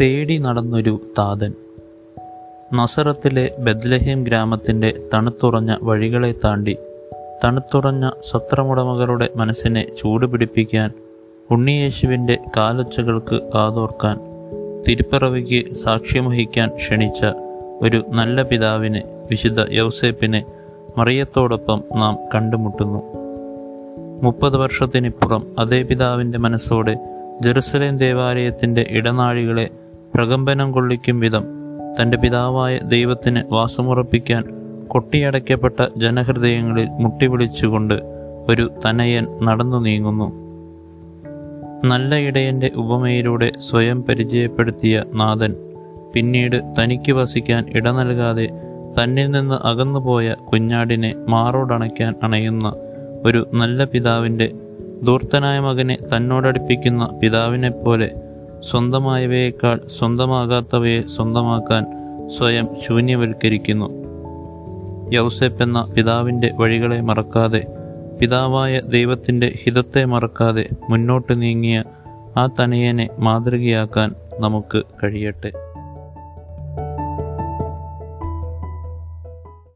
തേടി നടന്നൊരു താതൻ. നസറത്തിലെ ബദ്ലഹീം ഗ്രാമത്തിന്റെ തണുത്തുറഞ്ഞ വഴികളെ താണ്ടി തണുത്തുറഞ്ഞ സത്രമുടമകളുടെ മനസ്സിനെ ചൂടുപിടിപ്പിക്കാൻ ഉണ്ണിയേശുവിന്റെ കാലൊച്ചകൾക്ക് കാതോർക്കാൻ തിരുപ്പിറവിക്ക് സാക്ഷ്യം വഹിക്കാൻ ക്ഷണിച്ച ഒരു നല്ല പിതാവിനെ വിശുദ്ധ യൗസേപ്പിനെ മറിയത്തോടൊപ്പം നാം കണ്ടുമുട്ടുന്നു. മുപ്പത് വർഷത്തിനിപ്പുറം അതേ പിതാവിന്റെ മനസ്സോടെ ജെറുസലേം ദേവാലയത്തിന്റെ ഇടനാഴികളെ പ്രകമ്പനം കൊള്ളിക്കും വിധം തന്റെ പിതാവായ ദൈവത്തിന് വാസമുറപ്പിക്കാൻ കൊട്ടിയടയ്ക്കപ്പെട്ട ജനഹൃദയങ്ങളിൽ മുട്ടിവിളിച്ചുകൊണ്ട് ഒരു തനയൻ നടന്നു നീങ്ങുന്നു. നല്ല ഇടയന്റെ ഉപമയിലൂടെ സ്വയം പരിചയപ്പെടുത്തിയ നാഥൻ പിന്നീട് തനിക്ക് വസിക്കാൻ ഇട നൽകാതെ തന്നിൽ നിന്ന് അകന്നുപോയ കുഞ്ഞാടിനെ മാറോടണയ്ക്കാൻ അണയുന്ന ഒരു നല്ല പിതാവിന്റെ ധൂർത്തനായ മകനെ തന്നോടടുപ്പിക്കുന്ന പിതാവിനെപ്പോലെ സ്വന്തമായവയേക്കാൾ സ്വന്തമാകാത്തവയെ സ്വന്തമാക്കാൻ സ്വയം ശൂന്യവൽക്കരിക്കുന്നു. യൗസെപ്പ് എന്ന പിതാവിന്റെ വഴികളെ മറക്കാതെ പിതാവായ ദൈവത്തിന്റെ ഹിതത്തെ മറക്കാതെ മുന്നോട്ട് നീങ്ങിയ ആ തനയനെ മാതൃകയാക്കാൻ നമുക്ക് കഴിയട്ടെ.